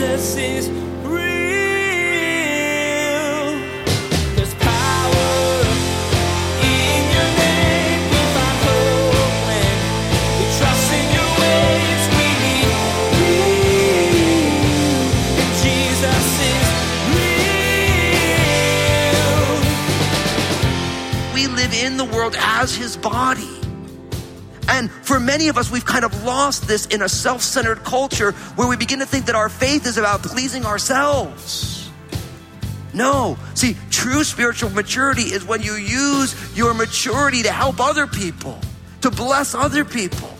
Jesus is in the world as his body. And for many of us, we've kind of lost this in a self centered culture where we begin to think that our faith is about pleasing ourselves. No. See, true spiritual maturity is when you use your maturity to help other people, to bless other people.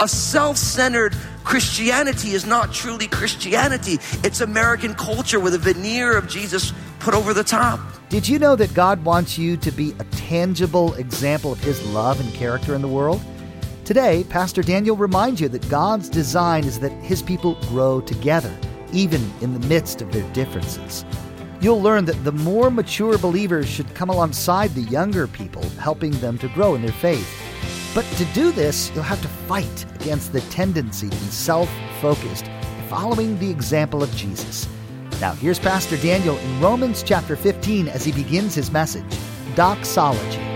A self centered Christianity is not truly Christianity, it's American culture with a veneer of Jesus put over the top. Did you know that God wants you to be a tangible example of His love and character in the world? Today, Pastor Daniel reminds you that God's design is that His people grow together, even in the midst of their differences. You'll learn that the more mature believers should come alongside the younger people, helping them to grow in their faith. But to do this, you'll have to fight against the tendency to be self focused, following the example of Jesus. Now, here's Pastor Daniel in Romans chapter 15 as he begins his message Doxology.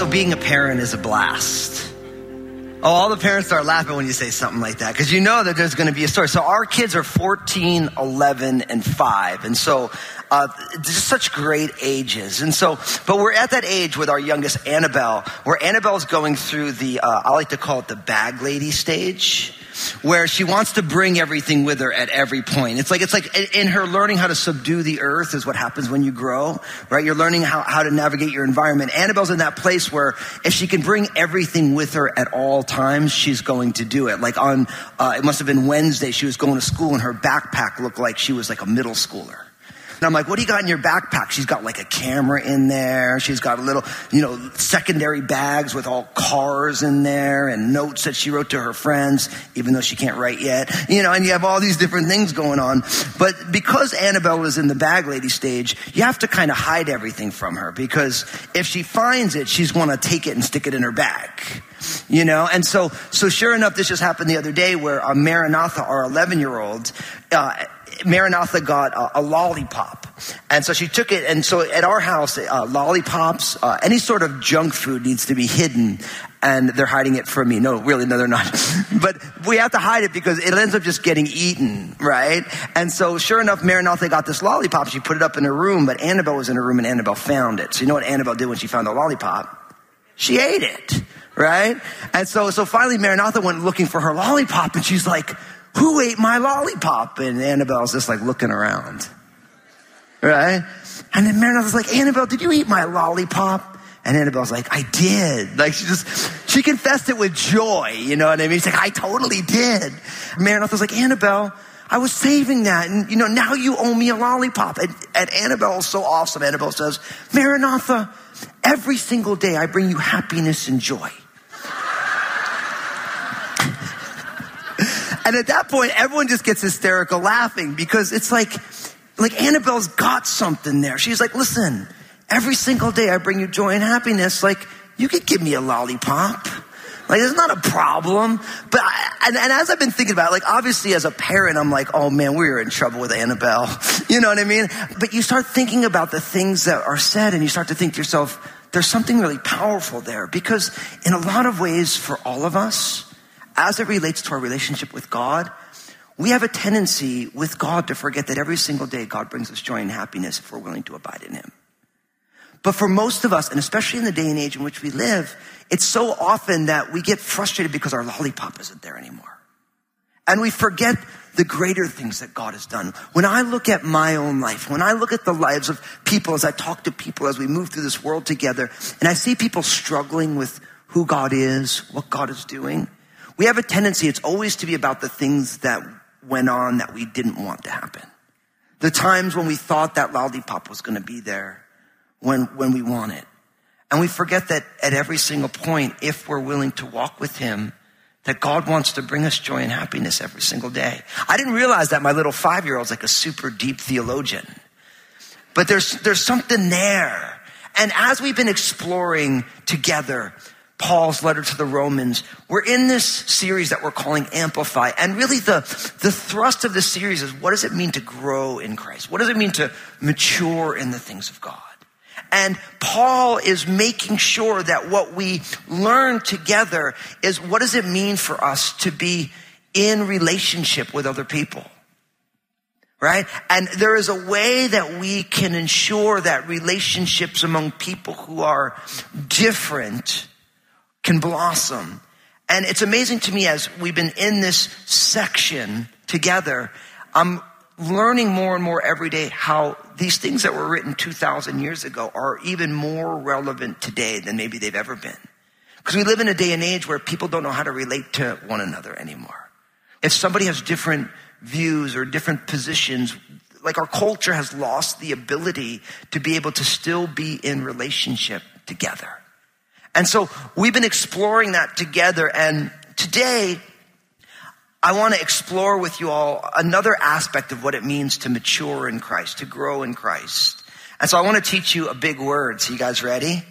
So being a parent is a blast. Oh, all the parents start laughing when you say something like that because you know that there's going to be a story. So our kids are 14, 11, and 5. And so uh, just such great ages. And so, but we're at that age with our youngest Annabelle, where Annabelle's going through the, uh, I like to call it the bag lady stage where she wants to bring everything with her at every point. It's like, it's like in her learning how to subdue the earth is what happens when you grow, right? You're learning how, how to navigate your environment. Annabelle's in that place where if she can bring everything with her at all times, she's going to do it. Like on, uh, it must have been Wednesday, she was going to school and her backpack looked like she was like a middle schooler. And I'm like, what do you got in your backpack? She's got like a camera in there. She's got a little, you know, secondary bags with all cars in there and notes that she wrote to her friends, even though she can't write yet. You know, and you have all these different things going on. But because Annabelle was in the bag lady stage, you have to kind of hide everything from her because if she finds it, she's going to take it and stick it in her bag you know and so so sure enough this just happened the other day where a maranatha our 11 year old uh, Maranatha got a, a, lollipop. And so she took it. And so at our house, uh, lollipops, uh, any sort of junk food needs to be hidden. And they're hiding it from me. No, really, no, they're not. but we have to hide it because it ends up just getting eaten, right? And so sure enough, Maranatha got this lollipop. She put it up in her room, but Annabelle was in her room and Annabelle found it. So you know what Annabelle did when she found the lollipop? She ate it, right? And so, so finally Maranatha went looking for her lollipop and she's like, who ate my lollipop? And Annabelle's just like looking around. Right? And then Maranatha's like, Annabelle, did you eat my lollipop? And Annabelle's like, I did. Like she just, she confessed it with joy. You know what I mean? She's like, I totally did. Maranatha's like, Annabelle, I was saving that. And you know, now you owe me a lollipop. And, and Annabelle's so awesome. Annabelle says, Maranatha, every single day I bring you happiness and joy. And at that point, everyone just gets hysterical laughing because it's like, like Annabelle's got something there. She's like, listen, every single day I bring you joy and happiness. Like, you could give me a lollipop. Like, it's not a problem. But, I, and, and, as I've been thinking about it, like, obviously as a parent, I'm like, oh man, we are in trouble with Annabelle. You know what I mean? But you start thinking about the things that are said and you start to think to yourself, there's something really powerful there because in a lot of ways for all of us, as it relates to our relationship with God, we have a tendency with God to forget that every single day God brings us joy and happiness if we're willing to abide in Him. But for most of us, and especially in the day and age in which we live, it's so often that we get frustrated because our lollipop isn't there anymore. And we forget the greater things that God has done. When I look at my own life, when I look at the lives of people, as I talk to people, as we move through this world together, and I see people struggling with who God is, what God is doing, we have a tendency, it's always to be about the things that went on that we didn't want to happen. The times when we thought that lollipop was going to be there when, when we want it. And we forget that at every single point, if we're willing to walk with Him, that God wants to bring us joy and happiness every single day. I didn't realize that my little five year old's like a super deep theologian. but there's, there's something there. And as we've been exploring together, Paul's letter to the Romans. We're in this series that we're calling Amplify. And really the, the thrust of the series is what does it mean to grow in Christ? What does it mean to mature in the things of God? And Paul is making sure that what we learn together is what does it mean for us to be in relationship with other people? Right? And there is a way that we can ensure that relationships among people who are different can blossom. And it's amazing to me as we've been in this section together, I'm learning more and more every day how these things that were written 2,000 years ago are even more relevant today than maybe they've ever been. Because we live in a day and age where people don't know how to relate to one another anymore. If somebody has different views or different positions, like our culture has lost the ability to be able to still be in relationship together. And so we've been exploring that together. And today, I want to explore with you all another aspect of what it means to mature in Christ, to grow in Christ. And so I want to teach you a big word. So you guys ready?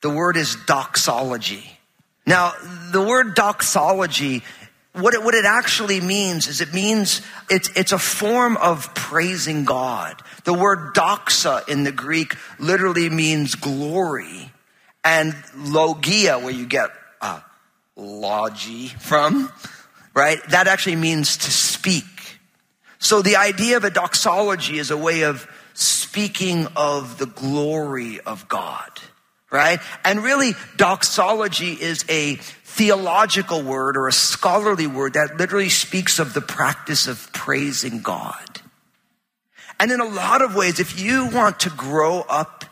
The word is doxology. Now, the word doxology, what it, what it actually means is it means it's, it's a form of praising God. The word doxa in the Greek literally means glory and logia, where you get uh, logi from, right? That actually means to speak. So the idea of a doxology is a way of speaking of the glory of God, right? And really, doxology is a theological word or a scholarly word that literally speaks of the practice of praising God. And in a lot of ways, if you want to grow up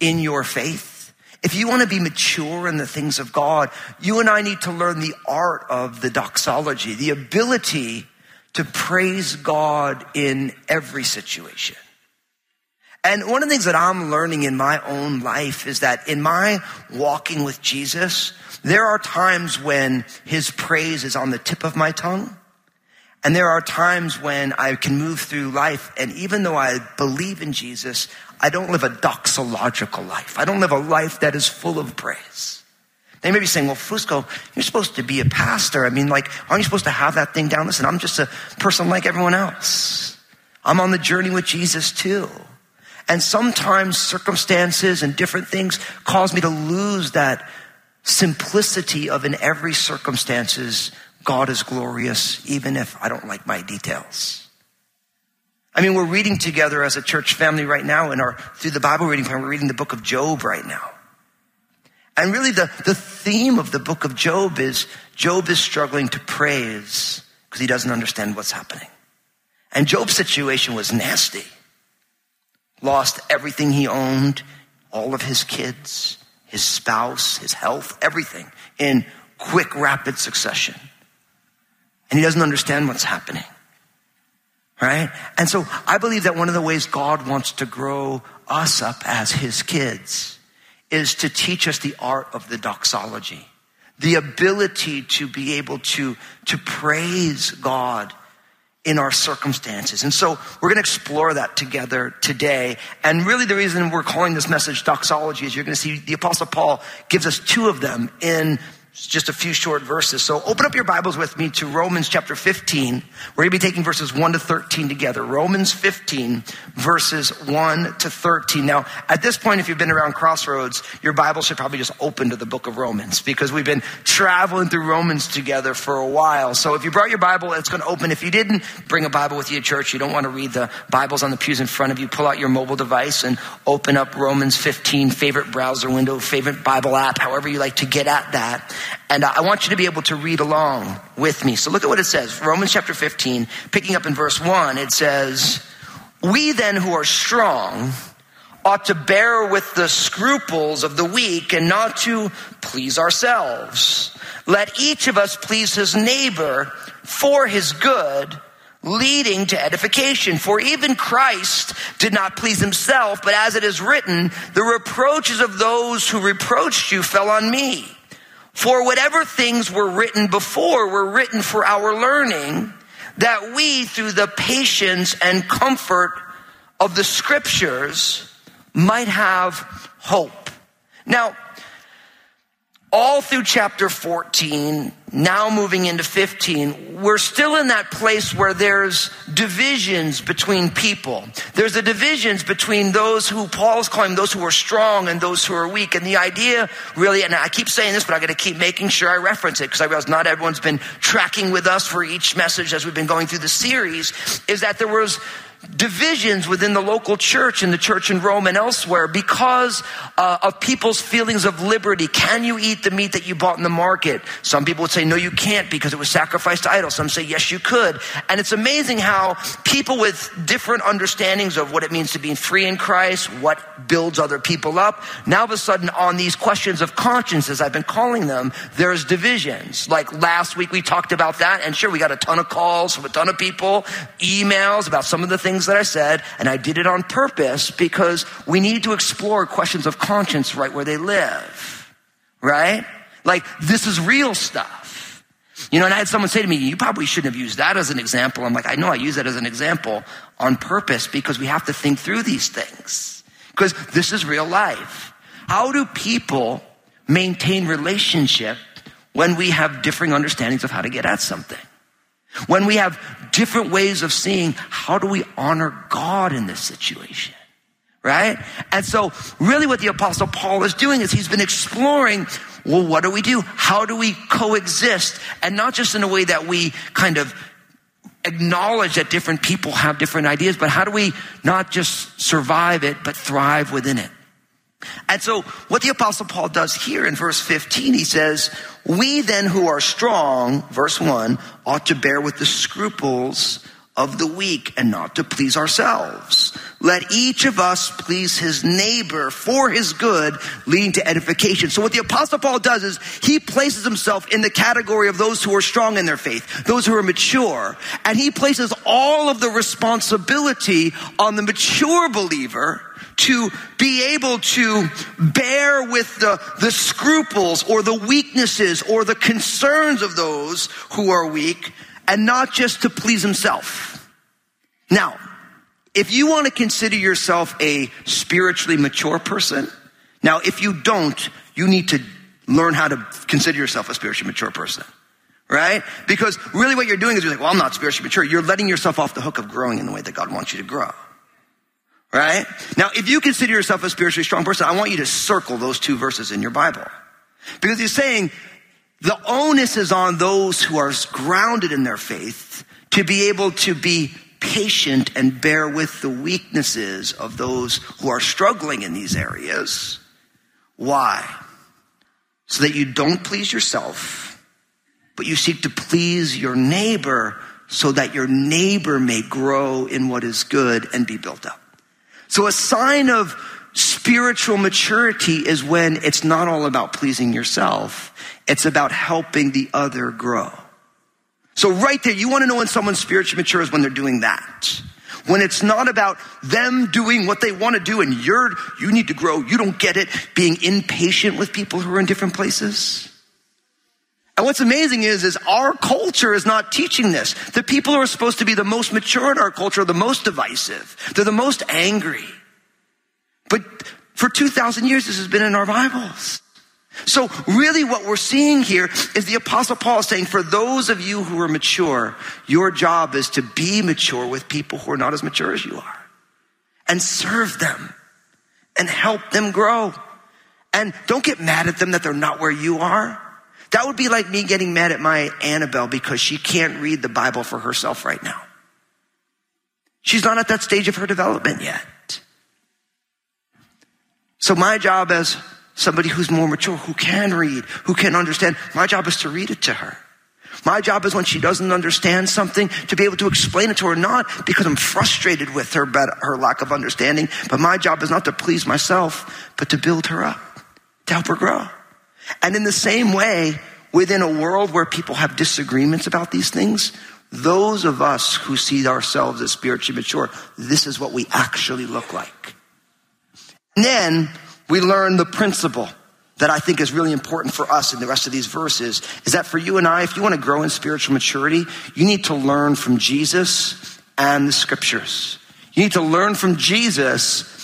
in your faith, if you want to be mature in the things of God, you and I need to learn the art of the doxology, the ability to praise God in every situation. And one of the things that I'm learning in my own life is that in my walking with Jesus, there are times when his praise is on the tip of my tongue. And there are times when I can move through life, and even though I believe in Jesus, I don't live a doxological life. I don't live a life that is full of praise. They may be saying, well, Fusco, you're supposed to be a pastor. I mean, like, aren't you supposed to have that thing down? Listen, I'm just a person like everyone else. I'm on the journey with Jesus too. And sometimes circumstances and different things cause me to lose that simplicity of in every circumstances, God is glorious, even if I don't like my details. I mean, we're reading together as a church family right now in our, through the Bible reading plan, we're reading the book of Job right now. And really the, the theme of the book of Job is Job is struggling to praise because he doesn't understand what's happening. And Job's situation was nasty. Lost everything he owned, all of his kids, his spouse, his health, everything in quick, rapid succession. And he doesn't understand what's happening right? And so I believe that one of the ways God wants to grow us up as his kids is to teach us the art of the doxology, the ability to be able to, to praise God in our circumstances. And so we're going to explore that together today. And really the reason we're calling this message doxology is you're going to see the apostle Paul gives us two of them in just a few short verses. So open up your Bibles with me to Romans chapter 15. We're going to be taking verses 1 to 13 together. Romans 15, verses 1 to 13. Now, at this point, if you've been around Crossroads, your Bible should probably just open to the book of Romans because we've been traveling through Romans together for a while. So if you brought your Bible, it's going to open. If you didn't bring a Bible with you to church, you don't want to read the Bibles on the pews in front of you, pull out your mobile device and open up Romans 15, favorite browser window, favorite Bible app, however you like to get at that. And I want you to be able to read along with me. So look at what it says. Romans chapter 15, picking up in verse 1, it says, We then who are strong ought to bear with the scruples of the weak and not to please ourselves. Let each of us please his neighbor for his good, leading to edification. For even Christ did not please himself, but as it is written, the reproaches of those who reproached you fell on me. For whatever things were written before were written for our learning, that we, through the patience and comfort of the scriptures might have hope. Now, all through chapter 14, now moving into 15, we're still in that place where there's divisions between people. There's the divisions between those who Paul's calling those who are strong and those who are weak. And the idea really, and I keep saying this, but I gotta keep making sure I reference it because I realize not everyone's been tracking with us for each message as we've been going through the series, is that there was divisions within the local church and the church in Rome and elsewhere because uh, of people's feelings of liberty. Can you eat the meat that you bought in the market? Some people would say, no, you can't because it was sacrificed to idols. Some say, yes, you could. And it's amazing how people with different understandings of what it means to be free in Christ, what builds other people up, now of a sudden on these questions of conscience, as I've been calling them, there's divisions. Like last week we talked about that and sure, we got a ton of calls from a ton of people, emails about some of the things that I said, and I did it on purpose because we need to explore questions of conscience right where they live. Right? Like, this is real stuff. You know, and I had someone say to me, you probably shouldn't have used that as an example. I'm like, I know I use that as an example on purpose because we have to think through these things. Because this is real life. How do people maintain relationship when we have differing understandings of how to get at something? When we have different ways of seeing how do we honor God in this situation? Right? And so really what the apostle Paul is doing is he's been exploring, well, what do we do? How do we coexist? And not just in a way that we kind of acknowledge that different people have different ideas, but how do we not just survive it, but thrive within it? And so what the apostle Paul does here in verse 15, he says, we then who are strong, verse one, ought to bear with the scruples of the weak and not to please ourselves. Let each of us please his neighbor for his good, leading to edification. So what the apostle Paul does is he places himself in the category of those who are strong in their faith, those who are mature, and he places all of the responsibility on the mature believer to be able to bear with the, the scruples or the weaknesses or the concerns of those who are weak and not just to please himself. Now, if you want to consider yourself a spiritually mature person, now if you don't, you need to learn how to consider yourself a spiritually mature person. Right? Because really what you're doing is you're like, well, I'm not spiritually mature. You're letting yourself off the hook of growing in the way that God wants you to grow. Right? Now, if you consider yourself a spiritually strong person, I want you to circle those two verses in your Bible. Because he's saying the onus is on those who are grounded in their faith to be able to be patient and bear with the weaknesses of those who are struggling in these areas. Why? So that you don't please yourself, but you seek to please your neighbor so that your neighbor may grow in what is good and be built up. So a sign of spiritual maturity is when it's not all about pleasing yourself. It's about helping the other grow. So right there, you want to know when someone's spiritually mature is when they're doing that. When it's not about them doing what they want to do and you're, you need to grow, you don't get it, being impatient with people who are in different places. And what's amazing is, is our culture is not teaching this. The people who are supposed to be the most mature in our culture are the most divisive. They're the most angry. But for 2,000 years, this has been in our Bibles. So really what we're seeing here is the apostle Paul saying, for those of you who are mature, your job is to be mature with people who are not as mature as you are and serve them and help them grow. And don't get mad at them that they're not where you are. That would be like me getting mad at my Annabelle because she can't read the Bible for herself right now. She's not at that stage of her development yet. So my job as somebody who's more mature, who can read, who can understand, my job is to read it to her. My job is when she doesn't understand something to be able to explain it to her, not because I'm frustrated with her, her lack of understanding, but my job is not to please myself, but to build her up, to help her grow. And in the same way, within a world where people have disagreements about these things, those of us who see ourselves as spiritually mature, this is what we actually look like. And then we learn the principle that I think is really important for us in the rest of these verses is that for you and I, if you want to grow in spiritual maturity, you need to learn from Jesus and the scriptures. You need to learn from Jesus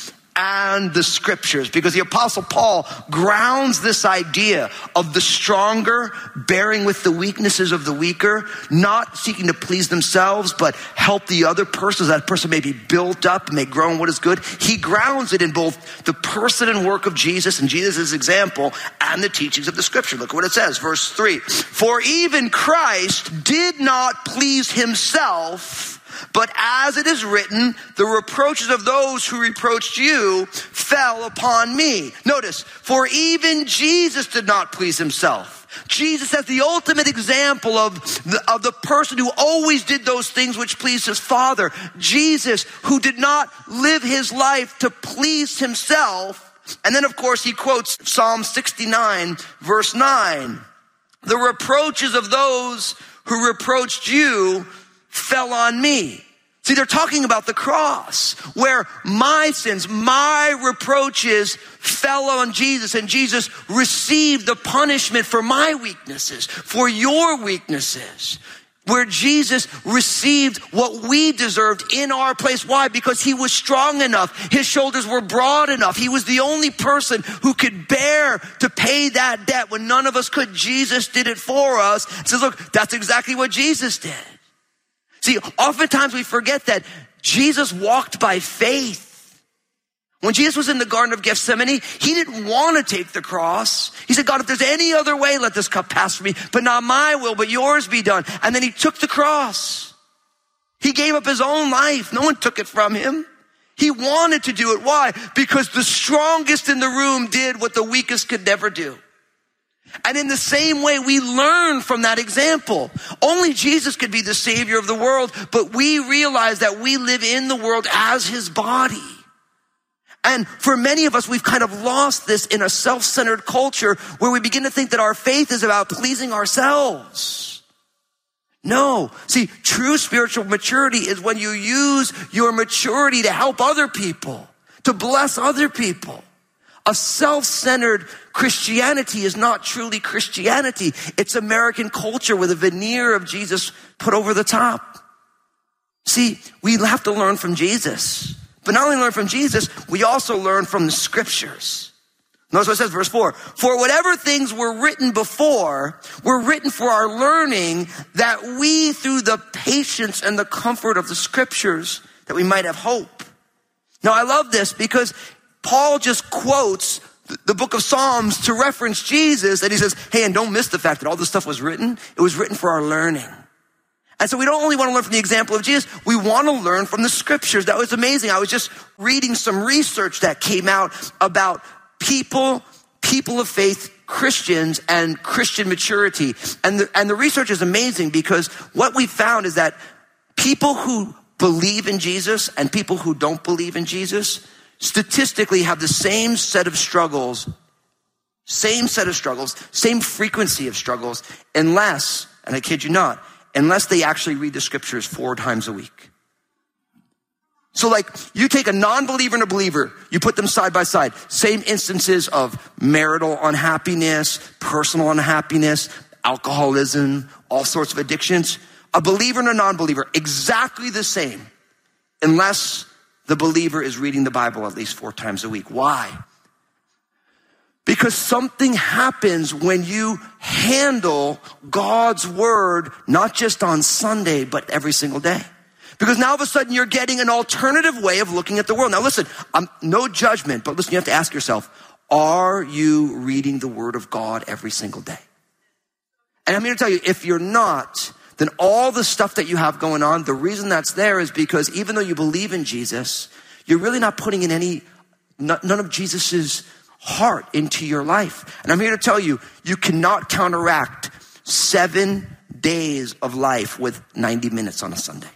and the scriptures because the apostle Paul grounds this idea of the stronger bearing with the weaknesses of the weaker, not seeking to please themselves, but help the other person. That person may be built up, may grow in what is good. He grounds it in both the person and work of Jesus and Jesus' example and the teachings of the scripture. Look at what it says, verse three. For even Christ did not please himself but as it is written, the reproaches of those who reproached you fell upon me. Notice, for even Jesus did not please himself. Jesus as the ultimate example of the, of the person who always did those things which pleased his Father. Jesus who did not live his life to please himself. And then of course he quotes Psalm 69 verse 9. The reproaches of those who reproached you fell on me. See, they're talking about the cross where my sins, my reproaches fell on Jesus and Jesus received the punishment for my weaknesses, for your weaknesses. Where Jesus received what we deserved in our place. Why? Because he was strong enough. His shoulders were broad enough. He was the only person who could bear to pay that debt when none of us could. Jesus did it for us. It says, look, that's exactly what Jesus did. See, oftentimes we forget that Jesus walked by faith. When Jesus was in the Garden of Gethsemane, he didn't want to take the cross. He said, God, if there's any other way, let this cup pass from me, but not my will, but yours be done. And then he took the cross. He gave up his own life. No one took it from him. He wanted to do it. Why? Because the strongest in the room did what the weakest could never do. And in the same way, we learn from that example. Only Jesus could be the savior of the world, but we realize that we live in the world as his body. And for many of us, we've kind of lost this in a self-centered culture where we begin to think that our faith is about pleasing ourselves. No. See, true spiritual maturity is when you use your maturity to help other people, to bless other people. A self-centered Christianity is not truly Christianity. It's American culture with a veneer of Jesus put over the top. See, we have to learn from Jesus. But not only learn from Jesus, we also learn from the scriptures. Notice what it says, verse four. For whatever things were written before were written for our learning that we through the patience and the comfort of the scriptures that we might have hope. Now I love this because Paul just quotes the book of Psalms to reference Jesus and he says, hey, and don't miss the fact that all this stuff was written. It was written for our learning. And so we don't only want to learn from the example of Jesus, we want to learn from the scriptures. That was amazing. I was just reading some research that came out about people, people of faith, Christians and Christian maturity. And the, and the research is amazing because what we found is that people who believe in Jesus and people who don't believe in Jesus statistically have the same set of struggles, same set of struggles, same frequency of struggles, unless, and I kid you not, unless they actually read the scriptures four times a week. So like you take a non-believer and a believer, you put them side by side, same instances of marital unhappiness, personal unhappiness, alcoholism, all sorts of addictions. A believer and a non-believer, exactly the same, unless the believer is reading the Bible at least four times a week. Why? Because something happens when you handle God's word, not just on Sunday, but every single day. Because now all of a sudden you're getting an alternative way of looking at the world. Now listen, I'm, no judgment, but listen, you have to ask yourself, are you reading the word of God every single day? And I'm here to tell you, if you're not, then all the stuff that you have going on, the reason that's there is because even though you believe in Jesus, you're really not putting in any, none of Jesus's heart into your life. And I'm here to tell you, you cannot counteract seven days of life with 90 minutes on a Sunday.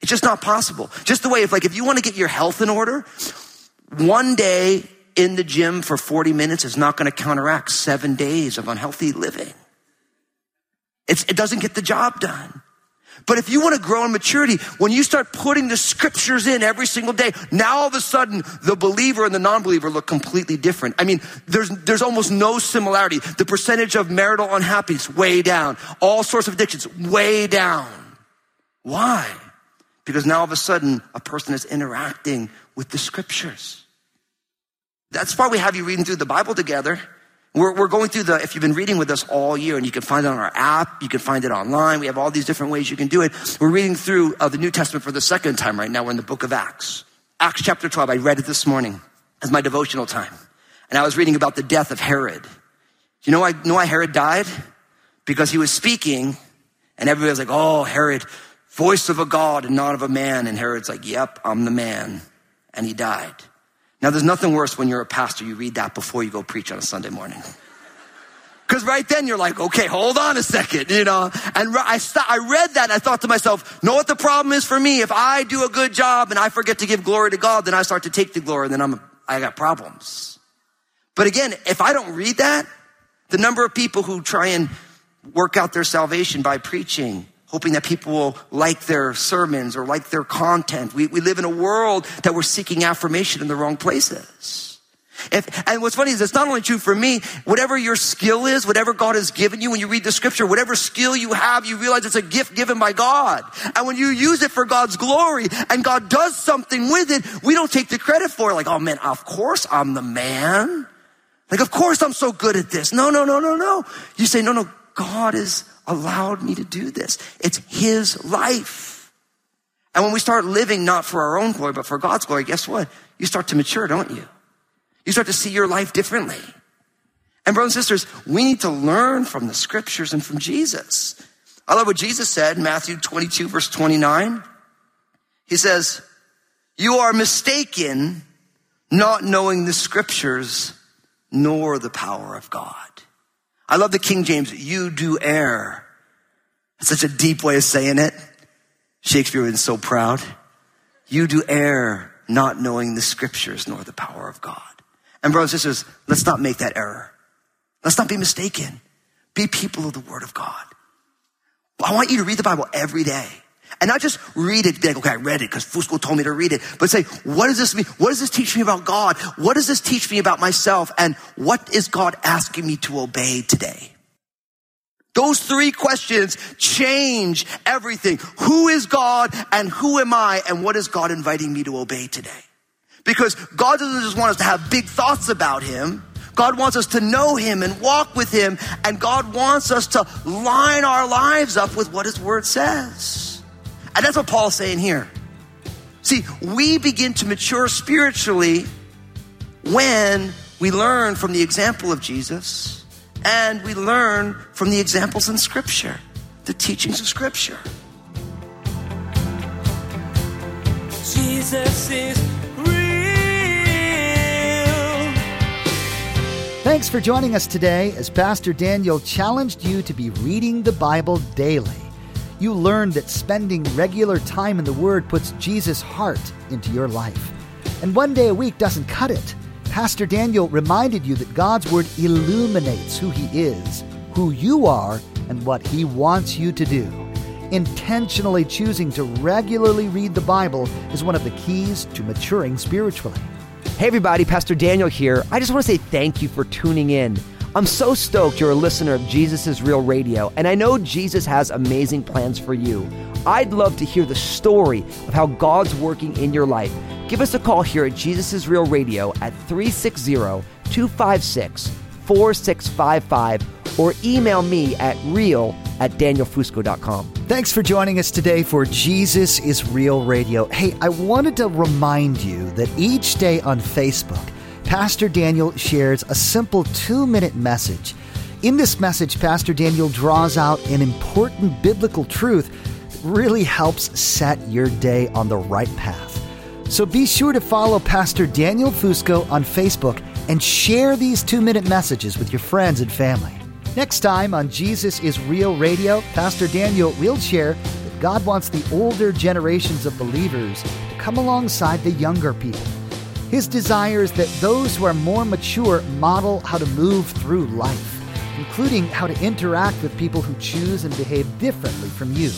It's just not possible. Just the way if like, if you want to get your health in order, one day in the gym for 40 minutes is not going to counteract seven days of unhealthy living. It's, it doesn't get the job done. But if you want to grow in maturity, when you start putting the scriptures in every single day, now all of a sudden the believer and the non-believer look completely different. I mean, there's, there's almost no similarity. The percentage of marital unhappiness way down. All sorts of addictions way down. Why? because now all of a sudden a person is interacting with the scriptures. That's why we have you reading through the Bible together. We're, we're going through the, if you've been reading with us all year, and you can find it on our app, you can find it online. We have all these different ways you can do it. We're reading through uh, the New Testament for the second time right now. We're in the book of Acts. Acts chapter 12. I read it this morning as my devotional time. And I was reading about the death of Herod. You know why, know why Herod died? Because he was speaking, and everybody was like, oh, Herod, voice of a God and not of a man. And Herod's like, yep, I'm the man. And he died. Now, there's nothing worse when you're a pastor, you read that before you go preach on a Sunday morning. Because right then you're like, okay, hold on a second, you know. And I, st- I read that and I thought to myself, know what the problem is for me? If I do a good job and I forget to give glory to God, then I start to take the glory and then I'm, I got problems. But again, if I don't read that, the number of people who try and work out their salvation by preaching hoping that people will like their sermons or like their content. We, we live in a world that we're seeking affirmation in the wrong places. If, and what's funny is it's not only true for me, whatever your skill is, whatever God has given you when you read the scripture, whatever skill you have, you realize it's a gift given by God. And when you use it for God's glory and God does something with it, we don't take the credit for it. Like, oh man, of course I'm the man. Like, of course I'm so good at this. No, no, no, no, no. You say, no, no, God has allowed me to do this. It's His life. And when we start living not for our own glory, but for God's glory, guess what? You start to mature, don't you? You start to see your life differently. And brothers and sisters, we need to learn from the scriptures and from Jesus. I love what Jesus said in Matthew 22 verse 29. He says, you are mistaken not knowing the scriptures nor the power of God. I love the King James, you do err. That's such a deep way of saying it. Shakespeare was so proud. You do err not knowing the scriptures nor the power of God. And brothers and sisters, let's not make that error. Let's not be mistaken. Be people of the word of God. I want you to read the Bible every day. And not just read it, be like, okay, I read it because Fusco told me to read it, but say, what does this mean? What does this teach me about God? What does this teach me about myself? And what is God asking me to obey today? Those three questions change everything. Who is God and who am I and what is God inviting me to obey today? Because God doesn't just want us to have big thoughts about Him. God wants us to know Him and walk with Him. And God wants us to line our lives up with what His Word says. And that's what Paul's saying here. See, we begin to mature spiritually when we learn from the example of Jesus and we learn from the examples in Scripture, the teachings of Scripture. Jesus is real. Thanks for joining us today as Pastor Daniel challenged you to be reading the Bible daily. You learned that spending regular time in the Word puts Jesus' heart into your life. And one day a week doesn't cut it. Pastor Daniel reminded you that God's Word illuminates who He is, who you are, and what He wants you to do. Intentionally choosing to regularly read the Bible is one of the keys to maturing spiritually. Hey, everybody, Pastor Daniel here. I just want to say thank you for tuning in. I'm so stoked you're a listener of Jesus is Real Radio, and I know Jesus has amazing plans for you. I'd love to hear the story of how God's working in your life. Give us a call here at Jesus is Real Radio at 360 256 4655 or email me at real at danielfusco.com. Thanks for joining us today for Jesus is Real Radio. Hey, I wanted to remind you that each day on Facebook, Pastor Daniel shares a simple two minute message. In this message, Pastor Daniel draws out an important biblical truth that really helps set your day on the right path. So be sure to follow Pastor Daniel Fusco on Facebook and share these two minute messages with your friends and family. Next time on Jesus is Real Radio, Pastor Daniel will share that God wants the older generations of believers to come alongside the younger people his desire is that those who are more mature model how to move through life, including how to interact with people who choose and behave differently from you.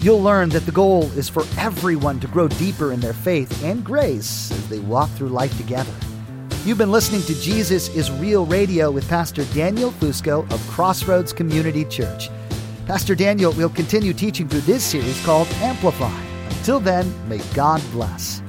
You'll learn that the goal is for everyone to grow deeper in their faith and grace as they walk through life together. You've been listening to Jesus is Real Radio with Pastor Daniel Fusco of Crossroads Community Church. Pastor Daniel will continue teaching through this series called Amplify Until then, may God bless.